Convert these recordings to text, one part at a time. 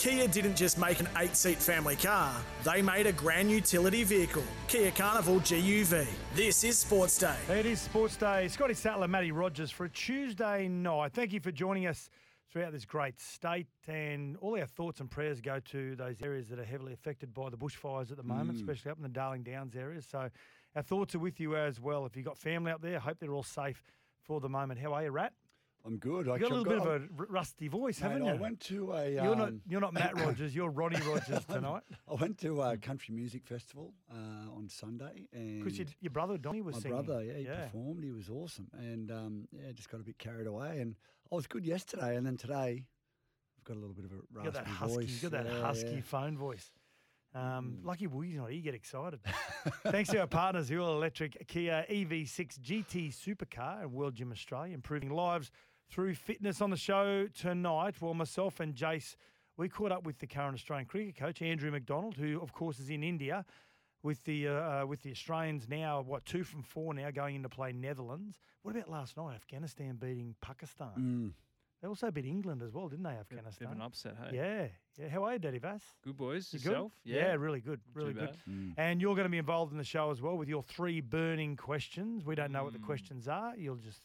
Kia didn't just make an eight seat family car, they made a grand utility vehicle. Kia Carnival GUV. This is Sports Day. It is Sports Day. Scotty Sattler, Matty Rogers for a Tuesday night. Thank you for joining us throughout this great state. And all our thoughts and prayers go to those areas that are heavily affected by the bushfires at the moment, mm. especially up in the Darling Downs areas. So our thoughts are with you as well. If you've got family up there, hope they're all safe for the moment. How are you, Rat? I'm good. You've got a little bit of a r- rusty voice, haven't you? I went to a. you're not um, you're not Matt Rogers. You're Ronnie Rogers tonight. I went to a country music festival uh, on Sunday, and Because your, your brother Donny was singing. my singing. brother, yeah, he performed. He was awesome, and um, yeah, just got a bit carried away. And I was good yesterday, and then today, I've got a little bit of a You got that husky, voice. you got that Yeah, husky yeah. phone voice. Um, Lucky Woody's not here. You get excited. Thanks to our partners, the All Electric Kia EV6 GT Supercar and World Gym Australia, improving lives through fitness on the show tonight. Well, myself and Jace, we caught up with the current Australian cricket coach, Andrew McDonald, who, of course, is in India with the uh, uh, with the Australians now, what, two from four now going into play Netherlands. What about last night? Afghanistan beating Pakistan. Mm. They also beat England as well, didn't they, Afghanistan? Bit of an upset, hey? Yeah. Yeah. How are you, Daddy Vass? Good boys. You good? Yourself? Yeah. really good. Really good. Mm. And you're going to be involved in the show as well with your three burning questions. We don't know what the Mm. questions are. You'll just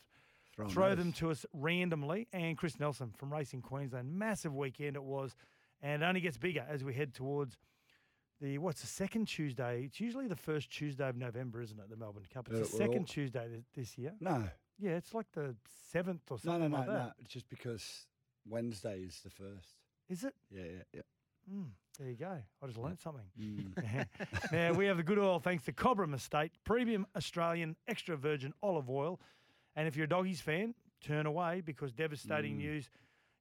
Throw throw them to us randomly. And Chris Nelson from Racing Queensland, massive weekend it was, and it only gets bigger as we head towards the what's the second Tuesday? It's usually the first Tuesday of November, isn't it? The Melbourne Cup. It's Yeah, the all- second Tuesday th- this year. No, Yeah, it's like the seventh or something no, no, like no. It's just because Wednesday is the first. Is it? Yeah, yeah, yeah. Mm, there you go. I just learnt something. Mm. now we have the good oil thanks to Cobram Estate, premium Australian extra virgin olive oil. And if you're a doggies fan, turn away because devastating Mm. news.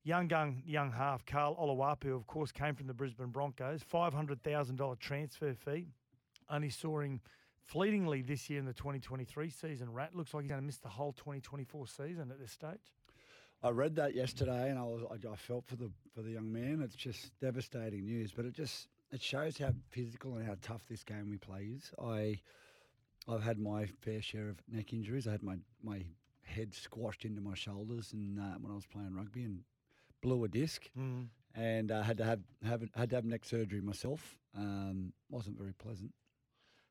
Young gun, young half, Karl Oloapu, of course, came from the Brisbane Broncos. $500,000 transfer fee, only soaring fleetingly this year in the 2023 season. Rat looks like he's going to miss the whole 2024 season at this stage. I read that yesterday, and I was I, I felt for the for the young man. It's just devastating news, but it just it shows how physical and how tough this game we play is. I I've had my fair share of neck injuries. I had my my head squashed into my shoulders, and uh, when I was playing rugby, and blew a disc, Mm. and uh, had to have have had to have neck surgery myself. Um, wasn't very pleasant.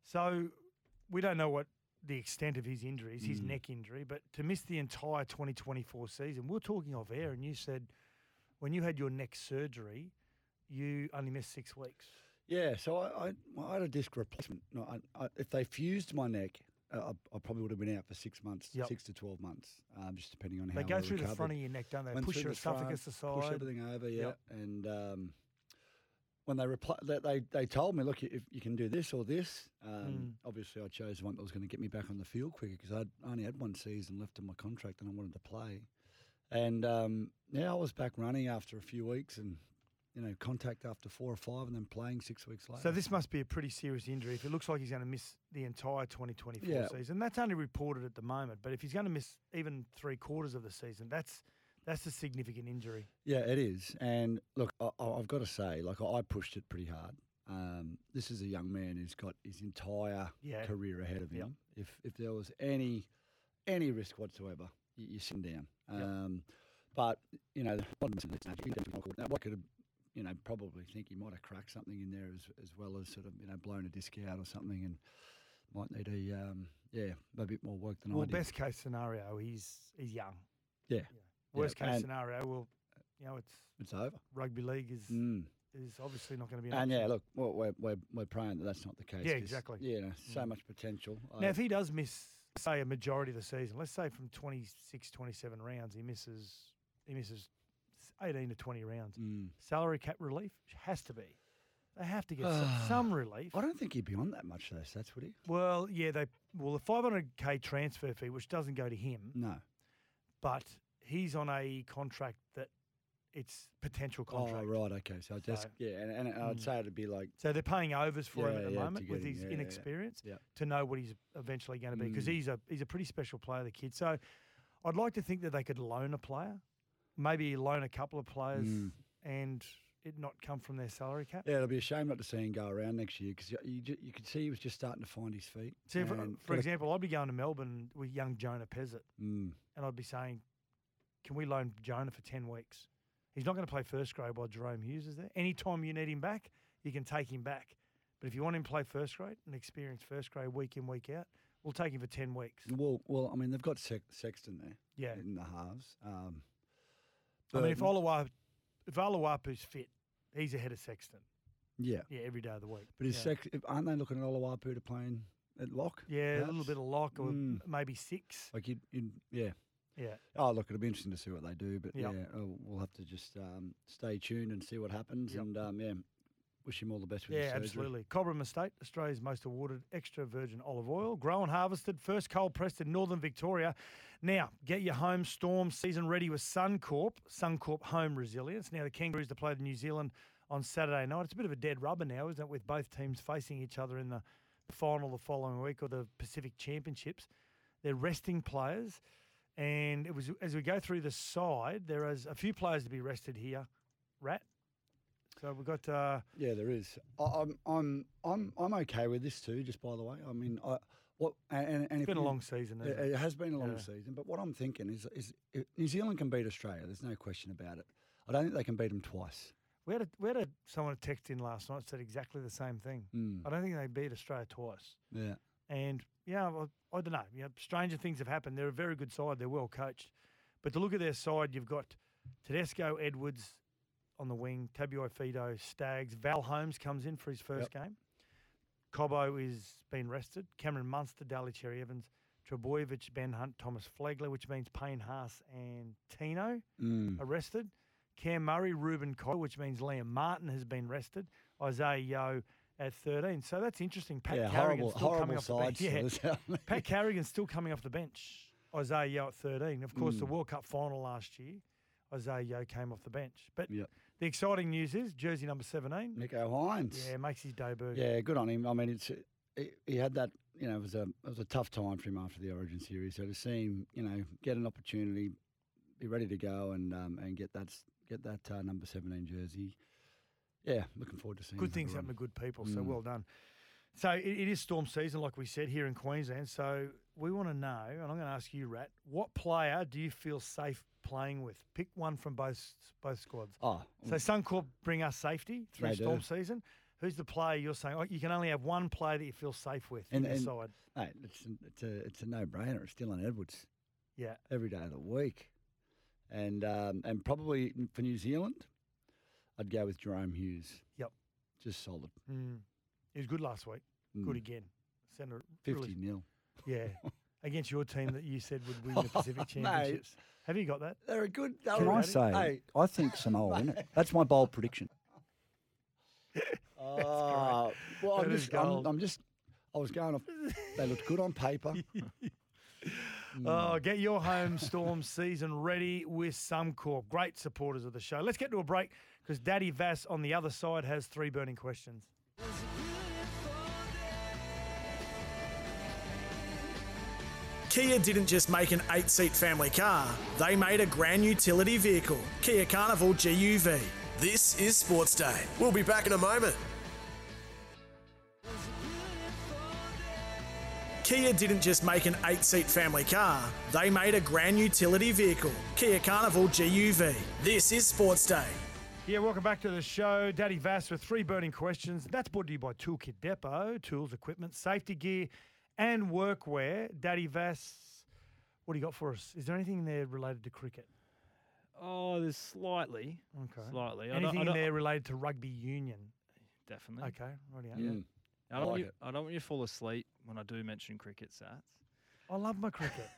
So we don't know what the extent of his injuries, his Mm. neck injury, but to miss the entire 2024 season, we are talking off air, and you said when you had your neck surgery, you only missed six weeks. Yeah, so I, I, I had a disc replacement. No, I, I, if they fused my neck, I, I probably would have been out for six months, Yep. six to twelve months, um, just depending on how They go I through the front of your neck, don't they? Went Push your esophagus aside. push everything over, yeah. Yep. And um, when they, repli- they they they told me, look, if you can do this or this, um, Mm. obviously I chose the one that was going to get me back on the field quicker because I'd only had one season left in my contract and I wanted to play. And um, yeah, I was back running after a few weeks and you know contact after four or five and then playing six weeks later. So this must be a pretty serious injury. If it looks like he's going to miss the entire 2024 Yeah. season, that's only reported at the moment. But if he's going to miss even three quarters of the season, that's that's a significant injury. Yeah, it is. And look, I, I've got to say, like I pushed it pretty hard. Um, this is a young man who's got his entire Yeah. career ahead of Yep. him. If if there was any any risk whatsoever, you, you sit down. Yep. Um, but you know, what could have, you know, probably think he might have cracked something in there as as well as sort of you know blown a disc out or something, and might need a um, yeah a bit more work than I Well, best case scenario, he's he's young. Yeah. Worst Yeah, case and- scenario, well, you know, it's It's over. rugby league is Mm. is obviously not going to be. An And option. yeah, look, well, we're, we're, we're praying that that's not the case. Yeah, exactly. Yeah, you know, so Mm. much potential. Now, I- if he does miss, say, a majority of the season, let's say from 26, 27 rounds, he misses, he misses 18 to 20 rounds. Mm. Salary cap relief has to be. They have to get some, some relief. I don't think he'd be on that much, though, Stats, would he? Well, yeah, they well the 500k transfer fee, which doesn't go to him, No. but he's on a contract that it's potential contract. Oh, right, okay. So just, yeah, and, and I'd Mm. say it'd be like, So they're paying overs for him at the yeah, moment with him, his yeah, yeah, yeah. inexperience Yeah. to know what he's eventually going to be because Mm. he's a he's a pretty special player, the kid. So I'd like to think that they could loan a player, maybe loan a couple of players, Mm. and it not come from their salary cap. yeah, it'll be a shame not to see him go around next year because you, you, you could see he was just starting to find his feet. See, for, for example, I'd be going to Melbourne with young Jonah Pezet, Mm. and I'd be saying, "Can we loan Jonah for ten weeks? He's not going to play first grade while Jahrome Hughes is there. Anytime you need him back, you can take him back. But if you want him to play first grade and experience first grade week in week out, we'll take him for ten weeks. Well, well, I mean, they've got Sexton there Yeah, in the halves. Um, I mean, if Oloapu, if Oloapu's fit, he's ahead of Sexton. yeah, Yeah, every day of the week. but is yeah. Sex, aren't they looking at Oloapu to playing at lock? yeah, a little bit of lock or Mm. maybe six. Like you'd, you'd, yeah. Yeah, Oh, look, it'll be interesting to see what they do, but Yep. yeah, oh, we'll have to just um, stay tuned and see what happens. Yep. And um, yeah, wish him all the best with yeah, his surgery. absolutely. Cobram Estate, Australia's most awarded extra virgin olive oil, grown, and harvested, first cold pressed in northern Victoria. Now, get your home storm season ready with Suncorp, Suncorp Home Resilience. Now, the Kangaroos to play the New Zealand on Saturday night. It's a bit of a dead rubber now, isn't it, with both teams facing each other in the final the following week or the Pacific Championships. They're resting players. And it was as we go through the side, there is a few players to be rested here. Rat. So we've got uh, Yeah, there is. I, I'm, I'm, I'm, I'm okay with this too. Just by the way, I mean, I, what, and, and it's been a long season. It, it? it has been a long Yeah. season, but what I'm thinking is, is if New Zealand can beat Australia. There's no question about it. I don't think they can beat them twice. We had a, we had a, someone text in last night said exactly the same thing. Mm. I don't think they beat Australia twice. Yeah. And yeah, well, I don't know. You know, stranger things have happened. They're a very good side. They're well coached. But to look at their side, you've got Tedesco, Edwards on the wing, Tabuai-Fidow, Stags, Val Holmes comes in for his first game. Cobbo is been rested. Cameron Munster, Daly Cherry Evans, Trbojevic, Ben Hunt, Thomas Flegler, which means Payne Haas and Tino Mm. arrested. Cam Murray, Reuben Cotter, which means Liam Martin has been rested. Isaah Yeo at 13. So that's interesting. Pat yeah, Carrigan still coming off the bench. Yeah. Pat Carrigan's still coming off the bench. Isaah Yeo at 13. Of course, the Mm. World Cup final last year, Isaah Yeo came off the bench. But Yep. the exciting news is jersey number 17. Nicho Hynes. Yeah, makes his debut. Yeah, good on him. I mean, it's he, he had that. You know, it was a it was a tough time for him after the Origin series. So to see him, you know, get an opportunity, be ready to go, and um, and get that get that uh, number seventeen jersey. Yeah, looking forward to seeing. Good things happen to good people, so Mm. well done. So it, it is storm season, like we said here in Queensland. So we want to know, and I'm going to ask you, Rat, what player do you feel safe playing with? Pick one from both both squads. Oh, So Suncorp bring us safety through storm do. season. Who's the player you're saying? Oh, you can only have one player that you feel safe with And- in the and- side. mate, it's it's a it's a no brainer. It's Dylan Edwards Yeah, every day of the week, and um, and probably for New Zealand, I'd go with Jahrome Hughes. Yep. just solid. mm. he was good last week. Good Mm. again. Centre Fifty nil. Yeah, against your team that you said would win the oh, Pacific Mate. Championships. Have you got that? They're a good. Can I a- say, Hey, I think Samoa win it. That's my bold prediction. Oh, well, I'm just, I'm. I'm just, I was going off. They looked good on paper. Hmm. Oh, get your home storm season ready with Suncorp. Great supporters of the show. Let's get to a break because Daddy Vass on the other side has three burning questions. Kia didn't just make an eight seat family car, they made a grand utility vehicle, Kia Carnival GUV. This is Sports Day. We'll be back in a moment. Kia didn't just make an eight seat family car, they made a grand utility vehicle, Kia Carnival GUV. This is Sports Day. Yeah, welcome back to the show. Daddy Vass with three burning questions. That's brought to you by Toolkit Depot, tools, equipment, safety gear, and workwear. Daddy Vass, what do you got for us? Is there anything there related to cricket? Oh, there's slightly, Okay. slightly. I Anything don't, I don't, there related to rugby union? Definitely. Okay, right. Yeah. Mm. I don't, I want like you, it. I don't want you to fall asleep when I do mention cricket stats. I love my cricket.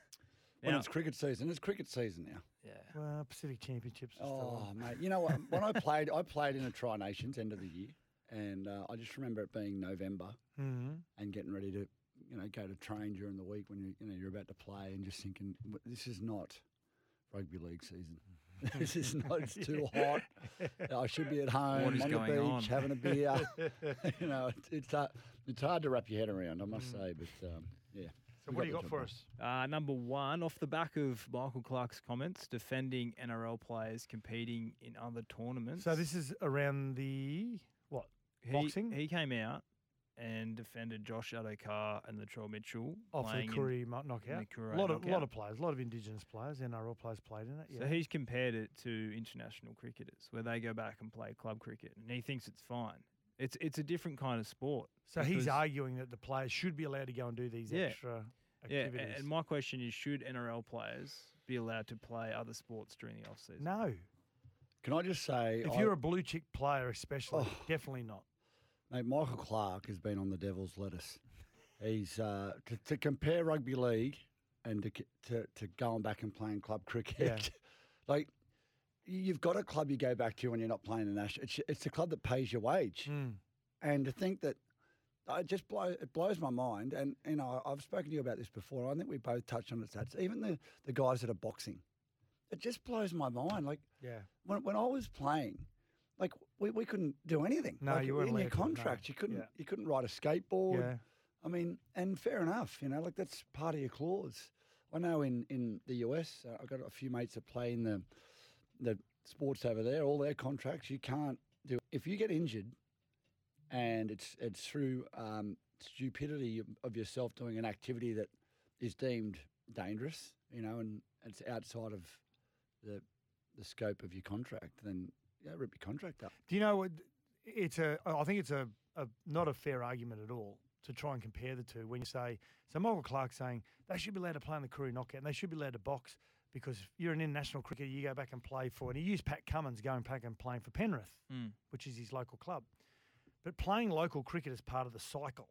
When Now- it's cricket season, it's cricket season now. yeah. well, Pacific Championships. Are still Oh on. mate, you know what? When I played, I played in a Tri Nations end of the year, and uh, I just remember it being November Mhm. and getting ready to, you know, go to train during the week when you, you know, you're about to play, and just thinking, this is not rugby league season. this is not. It's too hot. I should be at home is on the going beach on? having a beer. you know, it's it's hard, it's hard to wrap your head around, I must Mm. say. But um, yeah. So we what do you got for us? Uh, number one, off the back of Michael Clarke's comments, defending NRL players competing in other tournaments. So this is around the what? he, boxing? He came out and defended Josh Addo-Carr and Latrell Mitchell oh, Off the playing in- Koori mo- knockout. the a lot of knockout. lot of players, a lot of Indigenous players, NRL players played in it. Yeah. So he's compared it to international cricketers, where they go back and play club cricket, and he thinks it's fine. It's it's a different kind of sport. So he's arguing that the players should be allowed to go and do these Yeah. extra yeah. activities. And my question is, should NRL players be allowed to play other sports during the off season? no, Can I just say, if I- you're a blue chick player, especially, Oh. definitely not. Mate, Michael Clarke has been on the devil's lettuce. He's uh, to, to compare rugby league and to, to to going back and playing club cricket. Yeah. like you've got a club you go back to when you're not playing the national. It's, it's the club that pays your wage, Mm. and to think that I just blow it blows my mind. And you know, I've spoken to you about this before. I think we both touched on it. That's even the the guys that are boxing. It just blows my mind. Like Yeah. when when I was playing, like we, we couldn't do anything. No, like, you weren't in your to, no. contract. You couldn't Yeah. you couldn't ride a skateboard. Yeah. I mean, and fair enough, you know, like that's part of your clause. I know in in the US, uh, I've got a few mates that play in the the sports over there. All their contracts, you can't do. If you get injured, and it's it's through um, stupidity of- of yourself doing an activity that is deemed dangerous, you know, and it's outside of the the scope of your contract, then yeah, rip your contract up. Do you know what? It's a. I think it's a, a not a fair argument at all to try and compare the two. When you say so, Michael Clarke saying they should be allowed to play in the Koori knockout and they should be allowed to box because you're an international cricketer, you go back and play for. And he used Pat Cummins going back and playing for Penrith, Mm. which is his local club. But playing local cricket is part of the cycle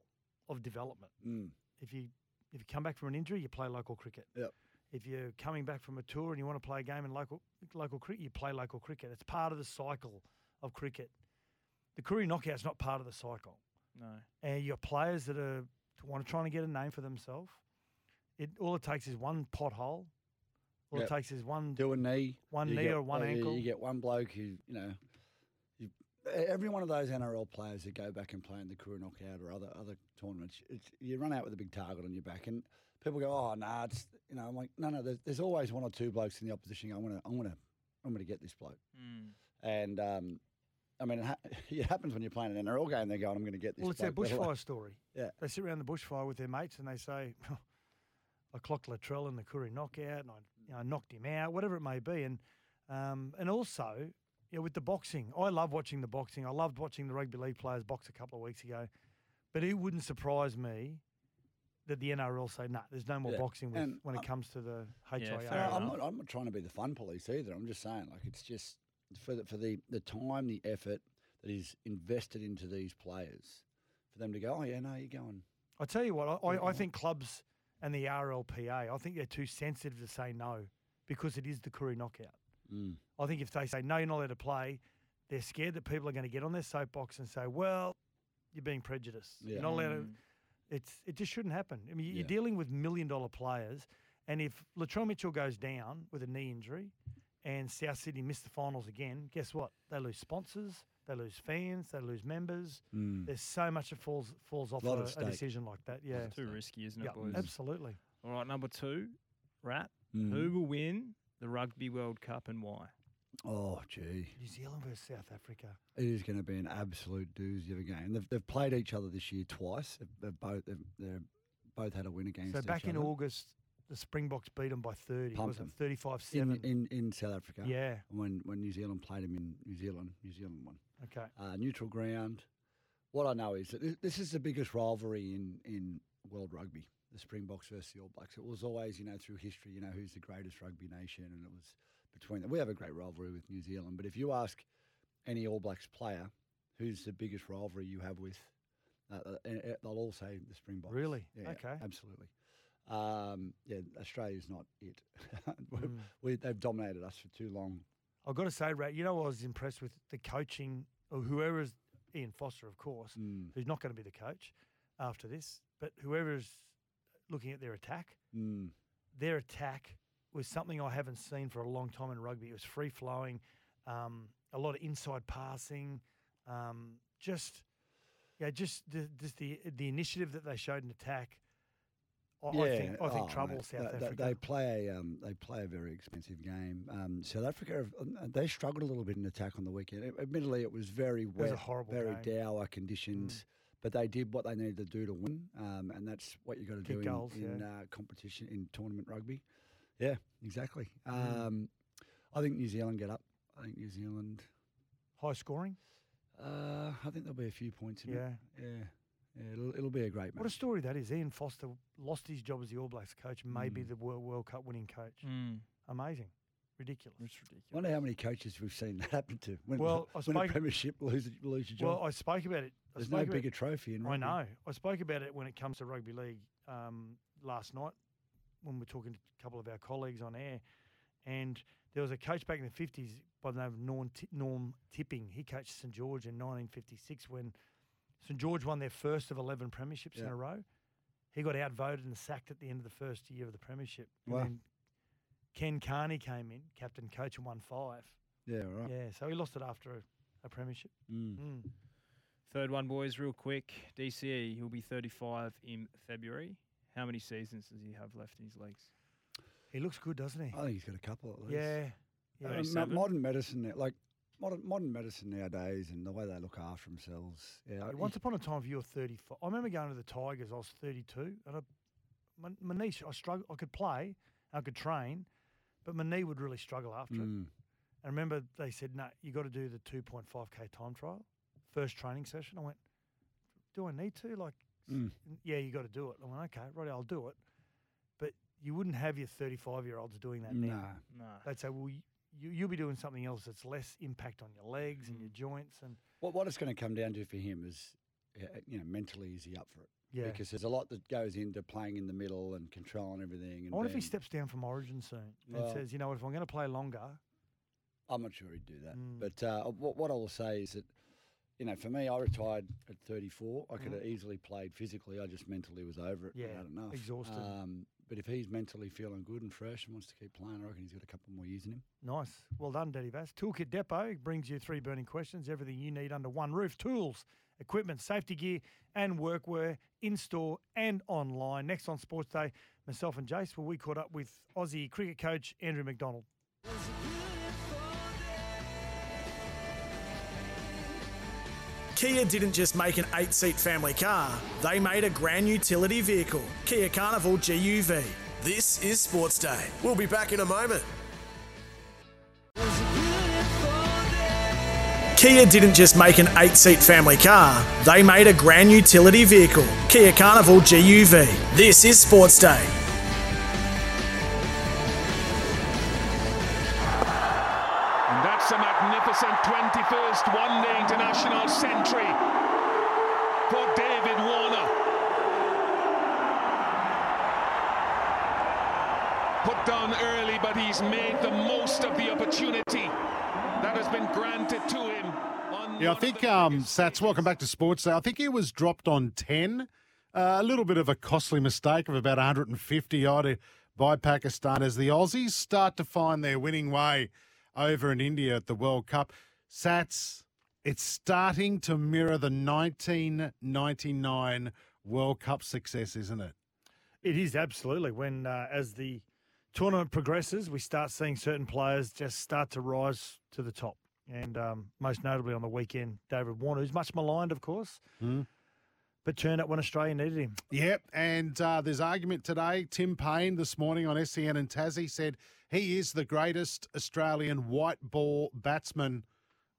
of development. Mm. If you if you come back from an injury, you play local cricket. Yep. If you're coming back from a tour and you want to play a game in local local cricket, you play local cricket. It's part of the cycle of cricket. The Koori knockout's not part of the cycle. No. And your players that are want to try and get a name for themselves, it all it takes is one pothole. All Yep. it takes is one do a knee, one knee get- or one uh, ankle. You get one bloke who, you know, you, every one of those NRL players that go back and play in the Koori Knockout or other other tournaments, it's, you run out with a big target on your back, and people go, "Oh, nah, it's you know." I'm like, no, no. There's, there's always one or two blokes in the opposition. I'm gonna, I'm gonna, I'm gonna get this bloke. Mm. And um, I mean, it, ha- it happens when you're playing an NRL game. They're going, "I'm going to get this." Well, it's their bloke, let alone- bushfire story. Yeah. They sit around the bushfire with their mates and they say, I clocked Latrell in the Koori knockout and I you know, knocked him out, whatever it may be. And um, and also, you know, with the boxing, I love watching the boxing. I loved watching the rugby league players box a couple of weeks ago. But it wouldn't surprise me that the NRL say, nah, there's no more Yeah. boxing with, And when it comes to the HIA. fair No, Fair I'm not, I'm not trying to be the fun police either. I'm just saying, like, it's just for the, for the, the time, the effort that is invested into these players, for them to go, oh, yeah, no, you're going. I tell you what, I, I, I think clubs and the RLPA, I think they're too sensitive to say no because it is the Koori knockout. Mm. I think if they say no, you're not allowed to play, they're scared that people are going to get on their soapbox and say, "Well, you're being prejudiced. Yeah. You're not allowed to." Mm. It's it just shouldn't happen. I mean, you're Yeah. dealing with million dollar players, and if Latrell Mitchell goes down with a knee injury, and South Sydney miss the finals again, guess what? They lose sponsors, they lose fans, they lose members. Mm. There's so much that falls falls off a, at a stake. decision like that. Yeah, Too risky, isn't it, yeah, boys? absolutely. All right, number two, Rat. Mm. Who will win the Rugby World Cup and why? Oh, gee. New Zealand versus South Africa. It is going to be an absolute doozy of a game. They've, they've played each other this year twice. They've, they've both they've, they're both had a win against So back in other. August, the Springboks beat them by 30. Pumped was it 35 in, 7? in, in South Africa. yeah. When when New Zealand played them in New Zealand, New Zealand won. Okay. uh, neutral ground. What I know is that this, this is the biggest rivalry in, in world rugby, the Springboks versus the All Blacks. It was always, you know, through history, you know, who's the greatest rugby nation, and it was between them. We have a great rivalry with New Zealand, but if you ask any All Blacks player who's the biggest rivalry you have with, uh, uh, uh, they'll all say the Springboks. Really? Yeah, Okay. absolutely. Um, yeah, Australia's not it. Mm. we, they've dominated us for too long. I've got to say, Rat, you know, I was impressed with the coaching or whoever is Ian Foster, of course, Mm. who's not going to be the coach after this, but whoever is looking at their attack, Mm. their attack was something I haven't seen for a long time in rugby. It was free flowing, um, a lot of inside passing, um, just yeah, just the, just the the initiative that they showed in attack. I, I think I think oh, trouble mate, South they, Africa. They play a um, they play a very expensive game. Um, South Africa um, they struggled a little bit in attack on the weekend. Admittedly, it was very was a wet, horrible very game. Mm. dour conditions. But they did what they needed to do to win, um, and that's what you've got to Kick do in, goals, in yeah. uh, competition in tournament rugby. Yeah, exactly. Mm. Um, I think New Zealand get up. I think New Zealand. High scoring. Uh, I think there'll be a few points in Yeah. it. Yeah, yeah. It'll, it'll be a great match. What a story that is. Ian Foster lost his job as the All Blacks coach, maybe Mm. the World, World Cup winning coach. Mm, Amazing. Ridiculous. it's ridiculous. Wonder how many coaches we've seen that happen to. When, Well, I win a spoke- premiership, lose, lose your job. Well, I spoke about it. I There's no about- bigger trophy in rugby. I know. I spoke about it when it comes to rugby league um, last night when we were talking to a couple of our colleagues on air. And there was a coach back in the 50s by the name of Norm, Ti- Norm Tipping. He coached St George in 1956 when St George won their first of 11 premierships in a row. He got outvoted and sacked at the end of the first year of the premiership. And Wow. then Ken Kearney came in, captain coach, and won five. Yeah, right. Yeah, so he lost it after a, a premiership. Mm. Mm. Third one, boys, real quick. DCE, he'll be 35 in February. How many seasons does he have left in his legs? He looks good, doesn't he? I think he's got a couple at least. yeah. Yeah. Uh, mo- 37? modern medicine, now- like modern modern medicine nowadays, and the way they look after themselves. Yeah, Yeah, he- Once upon a time, if you were 35, I remember going to the Tigers. I was 32, and I, my, my knee, I struggled. I could play, I could train, but my knee would really struggle after it. And I remember they said, "No, you got to do the 2.5k time trial, first training session." I went, "Do I need to?" Like, Mm. yeah, you got to do it. I went, "Okay, right, I'll do it." But you wouldn't have your 35 year olds doing that No. now. No. They'd say, "Well, you, you, you'll be doing something else that's less impact on your legs and your Mm. joints." And What what it's going to come down to for him is, you know, mentally is he up for it? Yeah, Because there's a lot that goes into playing in the middle and controlling everything. And I wonder if he steps down from Origin soon and Well- says, "You know? If I'm going to play longer, I'm not sure he'd do that. Mm. But uh, what, what I will say is that, you know, for me, I retired at 34. I could Mhm. have easily played physically. I just mentally was over it. Yeah, had enough. exhausted. Um, but if he's mentally feeling good and fresh and wants to keep playing, I reckon he's got a couple more years in him. nice, well done, Daddy Vass." Toolkit Depot brings you three burning questions, everything you need under one roof: tools, equipment, safety gear, and workwear in store and online. Next on Sports Day, myself and Jace, well, we caught up with Aussie cricket coach Andrew McDonald. Kia didn't just make an eight seat family car, they made a grand utility vehicle, Kia Carnival GUV. This is Sports Day. We'll be back in a moment. Kia didn't just make an eight seat family car, they made a grand utility vehicle, Kia Carnival GUV. This is Sports Day. Yeah, I think, um, Sats, welcome back to Sports Day. I think he was dropped on 10. Uh, a little bit of a costly mistake of about 150 odd by Pakistan as the Aussies start to find their winning way over in India at the World Cup. Sats, it's starting to mirror the 1999 World Cup success, isn't it? It is absolutely when, uh, as the tournament progresses, we start seeing certain players just start to rise to the top. And um, most notably on the weekend, David Warner, who's much maligned, of course, Mm. but turned up when Australia needed him. Yep, and uh, there's argument today. Tim Paine this morning on SEN and Tassie said he is the greatest Australian white ball batsman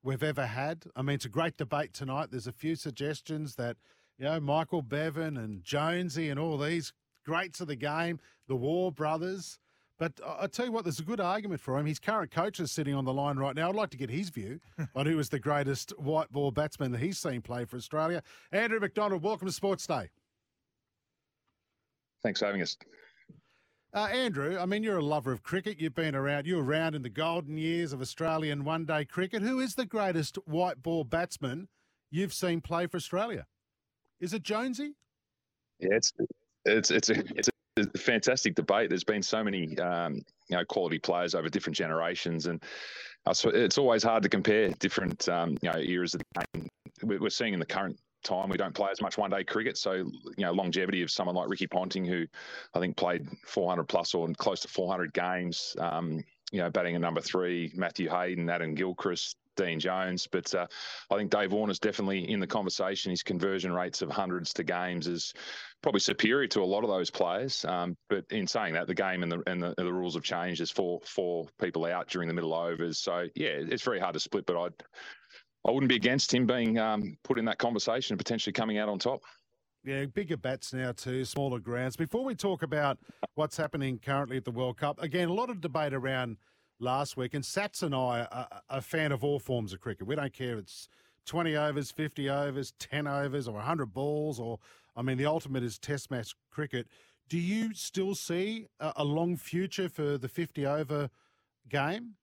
we've ever had. I mean, it's a great debate tonight. There's a few suggestions that, you know, Michael Bevan and Jonesy and all these greats of the game, the Waugh brothers, But I I tell you what, there's a good argument for him. His current coach is sitting on the line right now. I'd like to get his view on who is the greatest white ball batsman that he's seen play for Australia. Andrew McDonald, welcome to Sports Day. Thanks for having us. Uh, Andrew, I mean, you're a lover of cricket. You've been around, you were around in the golden years of Australian one day cricket. Who is the greatest white ball batsman you've seen play for Australia? Is it Jonesy? Yeah, it's it's it's a, it's a fantastic debate. There's been so many um, you know quality players over different generations, and it's always hard to compare different um, you know eras of the game. We- We're seeing in the current time we don't play as much one day cricket, so you know longevity of someone like Ricky Ponting, who I think played 400 plus or close to 400 games. Um, you know, batting at number three, Matthew Hayden, Adam Gilchrist, Dean Jones. But uh, I think Dave Warner's definitely in the conversation. His conversion rates of hundreds to games is probably superior to a lot of those players. Um, but in saying that, the game and the and the, the rules have changed. There's four four people out during the middle overs, so yeah, it's very hard to split. But I'd I wouldn't be against him being um, put in that conversation and potentially coming out on top. Yeah, bigger bats now too, smaller grounds. Before we talk about what's happening currently at the World Cup, again, a lot of debate around last week, and Sats and I are a fan of all forms of cricket. We don't care if it's 20 overs, 50 overs, 10 overs, or 100 balls, or, I mean, the ultimate is test match cricket. Do you still see a, a long future for the 50 over game?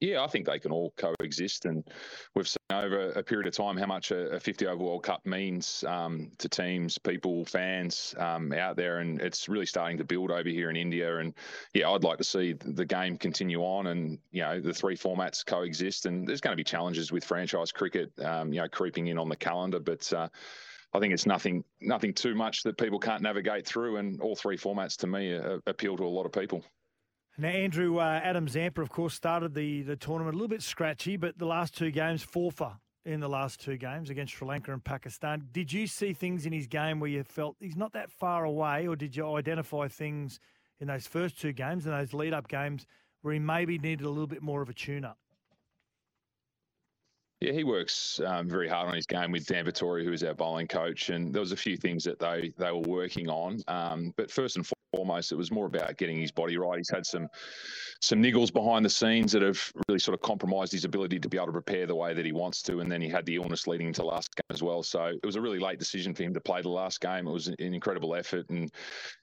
Yeah, I think they can all coexist, and we've seen over a period of time how much a, a 50 over World Cup means um, to teams, people, fans um, out there, and it's really starting to build over here in India. And yeah, I'd like to see the game continue on, and you know the three formats coexist. And there's going to be challenges with franchise cricket, um, you know, creeping in on the calendar, but. Uh, I think it's nothing, nothing too much that people can't navigate through, and all three formats to me appeal to a lot of people. Now, Andrew, uh, Adam Zampa, of course, started the, the tournament a little bit scratchy, but the last two games, four for in the last two games against Sri Lanka and Pakistan. Did you see things in his game where you felt he's not that far away, or did you identify things in those first two games and those lead up games where he maybe needed a little bit more of a tune up? Yeah, he works um, very hard on his game with Dan Vettori, who is our bowling coach, and there was a few things that they they were working on. Um, but first and foremost, it was more about getting his body right. He's had some some niggles behind the scenes that have really sort of compromised his ability to be able to prepare the way that he wants to. And then he had the illness leading into last game as well. So it was a really late decision for him to play the last game. It was an incredible effort, and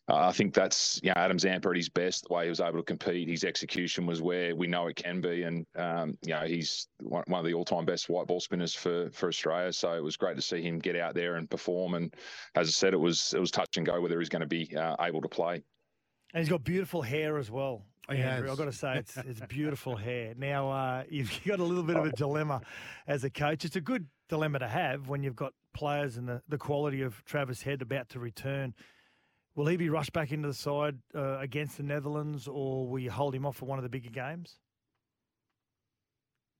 uh, I think that's you know Adam Zampa at his best. The way he was able to compete, his execution was where we know it can be, and um, you know he's one, one of the all-time best white ball spinners for for Australia. So it was great to see him get out there and perform. And as I said, it was it was touch and go whether he's going to be uh, able to play. And he's got beautiful hair as well. He Andrew. has. I've got to say, it's, it's beautiful hair. Now, uh, you've got a little bit of a dilemma as a coach. It's a good dilemma to have when you've got players and the, the quality of Travis Head about to return. Will he be rushed back into the side uh, against the Netherlands, or will you hold him off for one of the bigger games?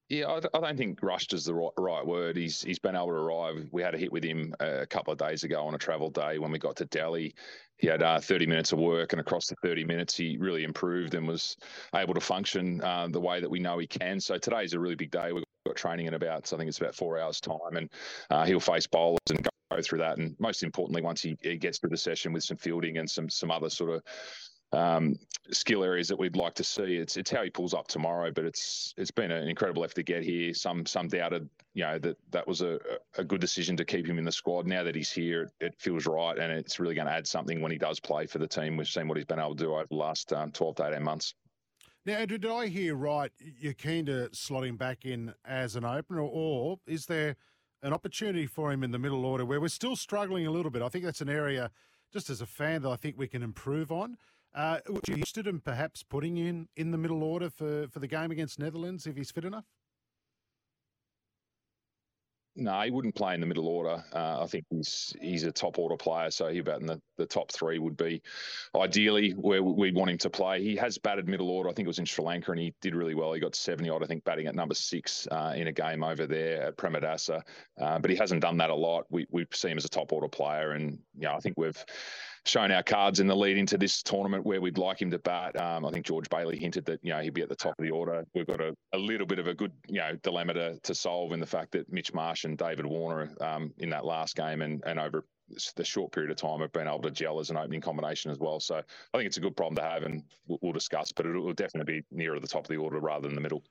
Yeah, I, I don't think rushed is the right, right word. He's he's been able to arrive. We had a hit with him a couple of days ago on a travel day when we got to Delhi. He had uh, 30 minutes of work, and across the 30 minutes, he really improved and was able to function uh, the way that we know he can. So today is a really big day. We've got training in about, I think it's about four hours' time, and uh, he'll face bowlers and go through that. And most importantly, once he, he gets through the session with some fielding and some some other sort of um, skill areas that we'd like to see. It's it's how he pulls up tomorrow, but it's it's been an incredible effort to get here. Some some doubted, you know, that that was a, a good decision to keep him in the squad. Now that he's here, it, feels right, and it's really going to add something when he does play for the team. We've seen what he's been able to do over the last um, 12 to 18 months. Now, Andrew, did I hear right? You're keen to slot him back in as an opener, or is there an opportunity for him in the middle order where we're still struggling a little bit? I think that's an area, just as a fan, that I think we can improve on. Uh, would you be interested in perhaps putting in in the middle order for, for the game against Netherlands if he's fit enough? No, he wouldn't play in the middle order. Uh, I think he's he's a top order player, so he about in the, the top three would be ideally where we'd want him to play. He has batted middle order. I think it was in Sri Lanka, and he did really well. He got 70 odd, I think, batting at number six uh, in a game over there at Premadasa. Uh, but he hasn't done that a lot. We we see him as a top order player, and you know, I think we've shown our cards in the lead into this tournament where we'd like him to bat. Um, I think George Bailey hinted that you know he'd be at the top of the order. We've got a, a little bit of a good you know dilemma to, to solve in the fact that Mitch Marsh and David Warner um, in that last game and, and over the short period of time have been able to gel as an opening combination as well. So I think it's a good problem to have, and we'll, we'll discuss. But it will definitely be nearer the top of the order rather than the middle.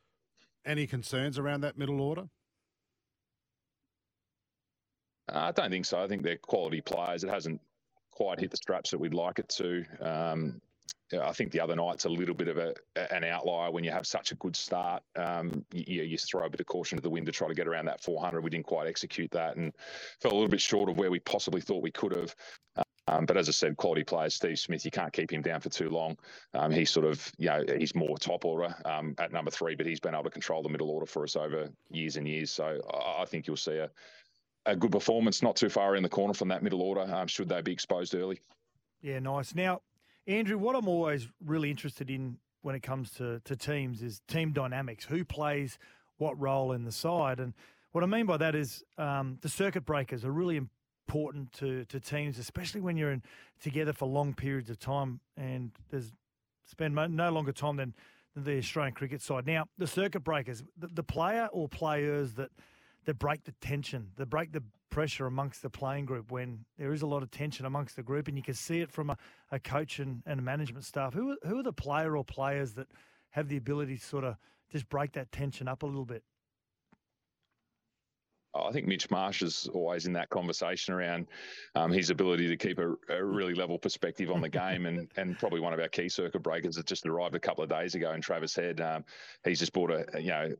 Any concerns around that middle order? Uh, I don't think so. I think they're quality players. It hasn't quite hit the straps that we'd like it to. Um, I think the other night's a little bit of a, an outlier when you have such a good start. Um, you, you throw a bit of caution to the wind to try to get around that 400. We didn't quite execute that and fell a little bit short of where we possibly thought we could have. Um, but as I said, quality players, Steve Smith, you can't keep him down for too long. Um, he's sort of, you know, he's more top order um, at number three, but he's been able to control the middle order for us over years and years. So I, I think you'll see a, a good performance, not too far in the corner from that middle order, um, should they be exposed early. Yeah, nice. Now, Andrew, what I'm always really interested in when it comes to, to teams is team dynamics. Who plays what role in the side? And what I mean by that is um, the circuit breakers are really important to, to teams, especially when you're in together for long periods of time and there's spend no longer time than, than the Australian cricket side. Now, the circuit breakers, the, the player or players that that break the tension, that break the pressure amongst the playing group when there is a lot of tension amongst the group, and you can see it from a, a coach and, and a management staff. Who are, who are the player or players that have the ability to sort of just break that tension up a little bit? I think Mitch Marsh is always in that conversation around um, his ability to keep a, a, really level perspective on the game, and and probably one of our key circuit breakers that just arrived a couple of days ago in Travis Head. Um, he's just brought a you know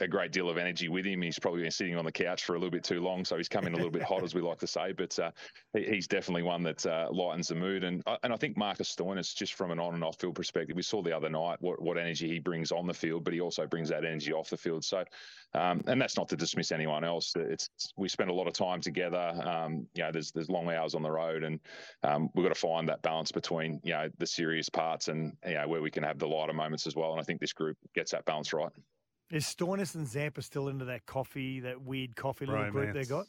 a great deal of energy with him. He's probably been sitting on the couch for a little bit too long, so he's come in a little bit hot, as we like to say. But uh, he, he's definitely one that uh, lightens the mood. And and I think Marcus Stoinis, just from an on and off field perspective, we saw the other night what, what energy he brings on the field, but he also brings that energy off the field. So, um, and that's not to dismiss anyone else. It's we spend a lot of time together. Um, you know, there's there's long hours on the road, and um, we've got to find that balance between you know the serious parts and you know where we can have the lighter moments as well. And I think this group gets that balance right. Is Stoinis and Zampa still into that coffee, that weird coffee little group they got?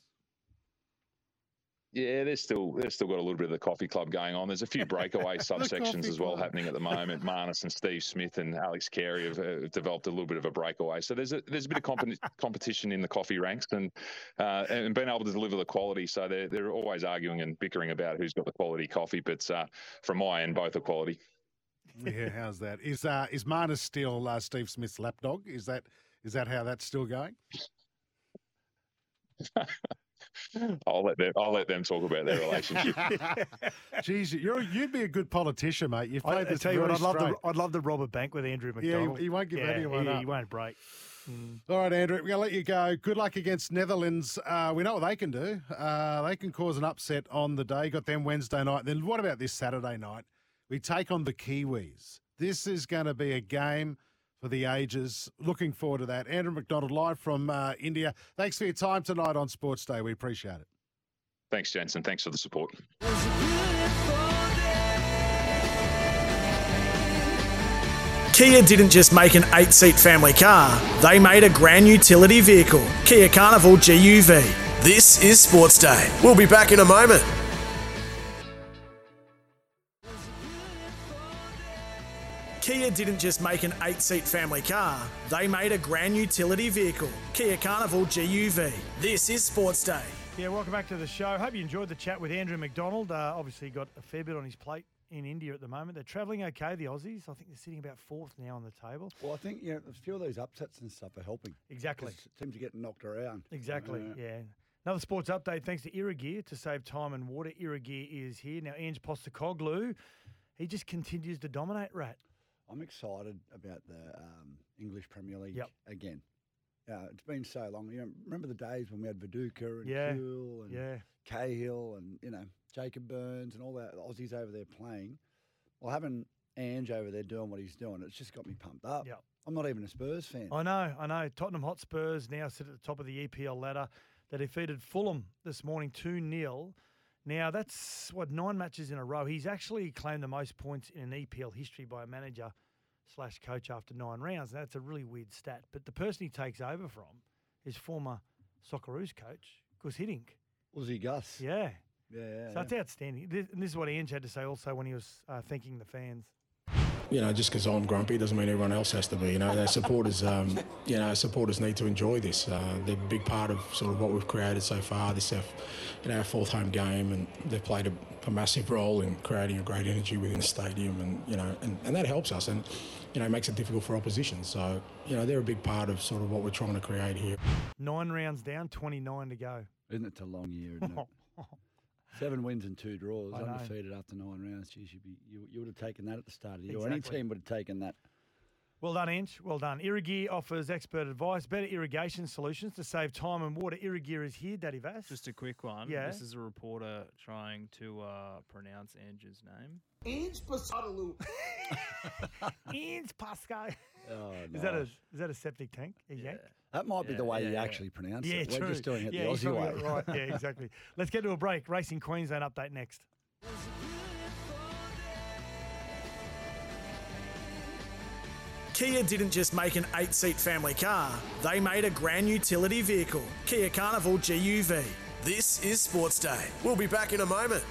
Yeah, there's still there's still got a little bit of the coffee club going on. There's a few breakaway subsections as well club. happening at the moment. Marnus and Steve Smith and Alex Carey have, uh, developed a little bit of a breakaway. So there's a there's a bit of comp- competition in the coffee ranks and uh, and being able to deliver the quality. So they're they're always arguing and bickering about who's got the quality coffee. But uh, from my end, both are quality. Yeah, how's that? Is uh, is Marnus still uh, Steve Smith's lapdog? Is that is that how that's still going? I'll let them. I'll let them talk about their relationship. Jeez, you're you'd be a good politician, mate. You've played I, this tell you what, I'd love to. I'd love to rob a bank with Andrew McDonald. Yeah, he, he won't give yeah, anyone he, up. he won't break. Mm. All right, Andrew, we're going to let you go. Good luck against Netherlands. Uh, we know what they can do. Uh, they can cause an upset on the day. Got them Wednesday night. Then what about this Saturday night? We take on the Kiwis. This is going to be a game for the ages. Looking forward to that. Andrew McDonald live from uh, India. Thanks for your time tonight on Sports Day. We appreciate it. Thanks, Jensen. Thanks for the support. Kia didn't just make an eight seat family car, they made a grand utility vehicle, Kia Carnival GUV. This is Sports Day. We'll be back in a moment. Kia didn't just make an eight seat family car, they made a grand utility vehicle, Kia Carnival GUV. This is Sports Day. Yeah, welcome back to the show. Hope you enjoyed the chat with Andrew McDonald. Uh, obviously, got a fair bit on his plate in India at the moment. They're travelling okay, the Aussies. I think they're sitting about fourth now on the table. Well, I think, yeah, a few of those upsets and stuff are helping. Exactly. Teams are getting knocked around. Exactly, uh, yeah. Another sports update thanks to Irrigear to save time and water. Irrigear is here. Now, Ange Postecoglou, he just continues to dominate, Rat. I'm excited about the um, English Premier League yep. again. Uh, it's been so long. You know, remember the days when we had Viduka and yeah. Kewell and yeah. Cahill and you know Jacob Burns and all that Aussies over there playing. Well, having Ange over there doing what he's doing, it's just got me pumped up. Yep. I'm not even a Spurs fan. I know, I know. Tottenham Hotspurs now sit at the top of the EPL ladder. They defeated Fulham this morning 2 0. Now, that's what, nine matches in a row. He's actually claimed the most points in an EPL history by a manager slash coach after nine rounds. That's a really weird stat. But the person he takes over from is former Socceroos coach, Gus Hiddink. Was he Gus? Yeah. Yeah, yeah. So that's outstanding. This, and this is what Ange had to say also when he was uh, thanking the fans. You know, just because I'm grumpy doesn't mean everyone else has to be. You know, our supporters, um, you know, our supporters need to enjoy this. Uh, they're a big part of sort of what we've created so far. This is our, you know, our fourth home game, and they've played a, a massive role in creating a great energy within the stadium, and you know, and, and that helps us, and you know, makes it difficult for opposition. So, you know, they're a big part of sort of what we're trying to create here. Nine rounds down, 29 to go. Isn't it a long year? Isn't it? Seven wins and two draws, I know. undefeated after nine rounds. Geez, you'd be, you, you would have taken that at the start of the year. Exactly. any team would have taken that. Well done, Inch. Well done. Irrigear offers expert advice, better irrigation solutions to save time and water. Irrigear is here, Daddy Vass. Just a quick one. Yeah. This is a reporter trying to uh, pronounce Andrew's name. Inch Pasadalu. Inch Pasco. Oh, Is that a nice. is that a septic tank? A yank? That might be the way yeah, you yeah. actually pronounce Yeah, it. We're true. just doing it yeah, the Aussie way. Right. Yeah, exactly. Let's get to a break. Racing Queensland update next. Kia didn't just make an eight seat family car, they made a grand utility vehicle, Kia Carnival GUV. This is Sports Day. We'll be back in a moment.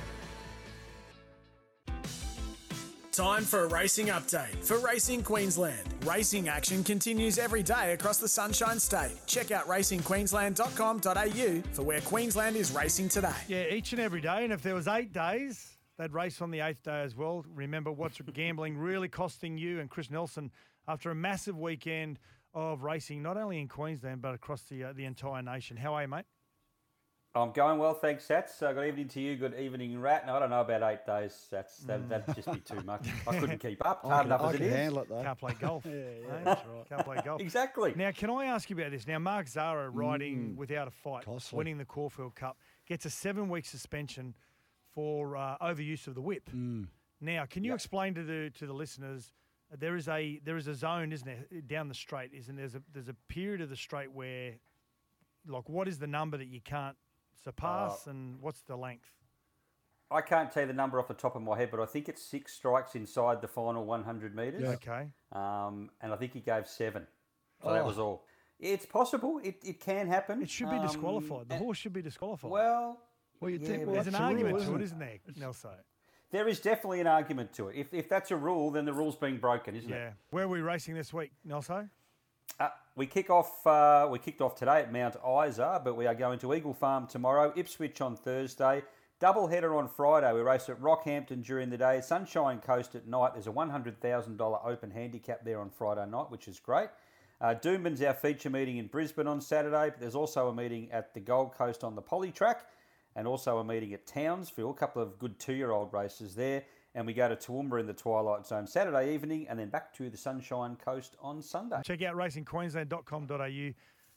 Time for a racing update for Racing Queensland. Racing action continues every day across the Sunshine State. Check out racingqueensland.com.au for where Queensland is racing today. Yeah, each and every day. And if there was eight days, they'd race on the eighth day as well. Remember what's gambling really costing you and Chris Nelson after a massive weekend of racing, not only in Queensland but across the uh, the entire nation. How are you, mate? I'm going well, thanks, Sats. Uh, good evening to you. Good evening, Rat. No, I don't know about eight days, Sats. That, That'd just be too much. I couldn't keep up. Hard can- enough I as it can is. handle it, though. Can't play golf. Yeah, yeah, that's right. Can't play golf. Exactly. Now, can I ask you about this? Now, Mark Zahra riding Mm. without a fight, Costly. winning the Caulfield Cup, gets a seven-week suspension for uh, overuse of the whip. Mm. Now, can you explain to the to the listeners? uh, There is a there is a zone, isn't there, down the straight? Isn't there? there's a there's a period of the straight where, like, what is the number that you can't surpass, Uh, and what's the length? I can't tell you the number off the top of my head, but I think it's six strikes inside the final 100 metres. Yeah. Okay. Um, and I think he gave seven. So that Oh. was all. It's possible. It, it can happen. It should be Um, disqualified. The and- horse should be disqualified. Well, Well, you'd yeah, think, well, there's an that's the rule, argument to isn't it, it? isn't there, Nelson? there is definitely an argument to it. If, if that's a rule, then the rule's being broken, isn't Yeah. it? Yeah. Where are we racing this week, Nelson? Uh, we kick off. Uh, we kicked off today at Mount Isa, but we are going to Eagle Farm tomorrow, Ipswich on Thursday, double header on Friday. We race at Rockhampton during the day, Sunshine Coast at night. There's a one hundred thousand dollar open handicap there on Friday night, which is great. Uh, Doomben's our feature meeting in Brisbane on Saturday, but there's also a meeting at the Gold Coast on the Poly Track, and also a meeting at Townsville. A couple of good two-year-old races there. And we go to Toowoomba in the Twilight Zone Saturday evening, and then back to the Sunshine Coast on Sunday. Check out racingqueensland.com.au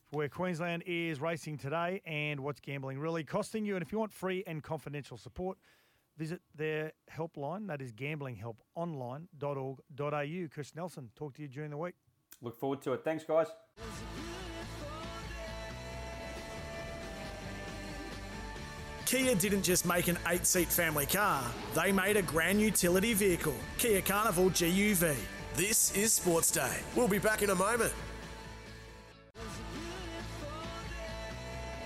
for where Queensland is racing today and what's gambling really costing you. And if you want free and confidential support, visit their helpline. That is gamblinghelponline.org.au. Chris Nelson, talk to you during the week. Look forward to it. Thanks, guys. Kia didn't just make an eight seat family car, they made a grand utility vehicle, Kia Carnival GUV. This is Sports Day. We'll be back in a moment.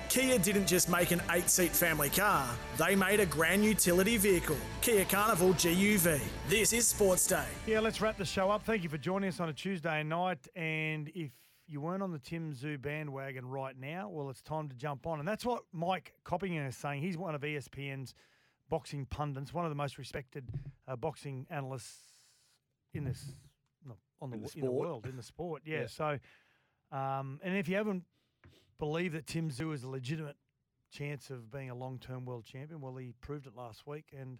Kia didn't just make an eight seat family car, they made a grand utility vehicle, Kia Carnival GUV. This is Sports Day. Yeah, let's wrap the show up. Thank you for joining us on a Tuesday night. And if you weren't on the Tim Tszyu bandwagon right now, well, it's time to jump on. And that's what Mike Coppinger is saying. He's one of ESPN's boxing pundits, one of the most respected uh, boxing analysts in this, no, on the, In the in the world, in the sport. Yeah. Yeah. So, um, and if you haven't believed that Tim Tszyu is a legitimate chance of being a long-term world champion, well, he proved it last week. And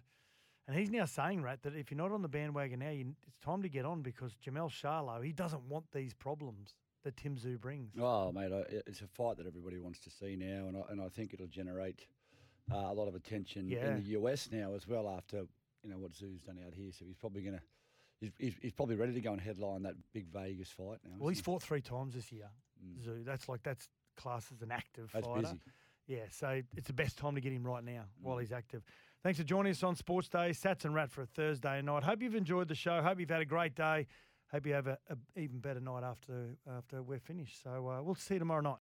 and he's now saying, Rat, that if you're not on the bandwagon now, you, it's time to get on because Jermell Charlo, he doesn't want these problems that Tim Tszyu brings. Oh, mate, I, it's a fight that everybody wants to see now, and I, and I think it'll generate uh, a lot of attention Yeah. in the US now as well after you know what Tszyu's done out here. So he's probably going to. He's, he's, he's probably ready to go and headline that big Vegas fight now. Well, he's isn't fought three times this year, Mm. Tszyu. That's like, that's classed as an active That's fighter. busy. Yeah, so it's the best time to get him right now while Mm. he's active. Thanks for joining us on Sports Day, Sats and Rat for a Thursday night. Hope you've enjoyed the show. Hope you've had a great day. Hope you have a, even better night after after we're finished. So uh, we'll see you tomorrow night.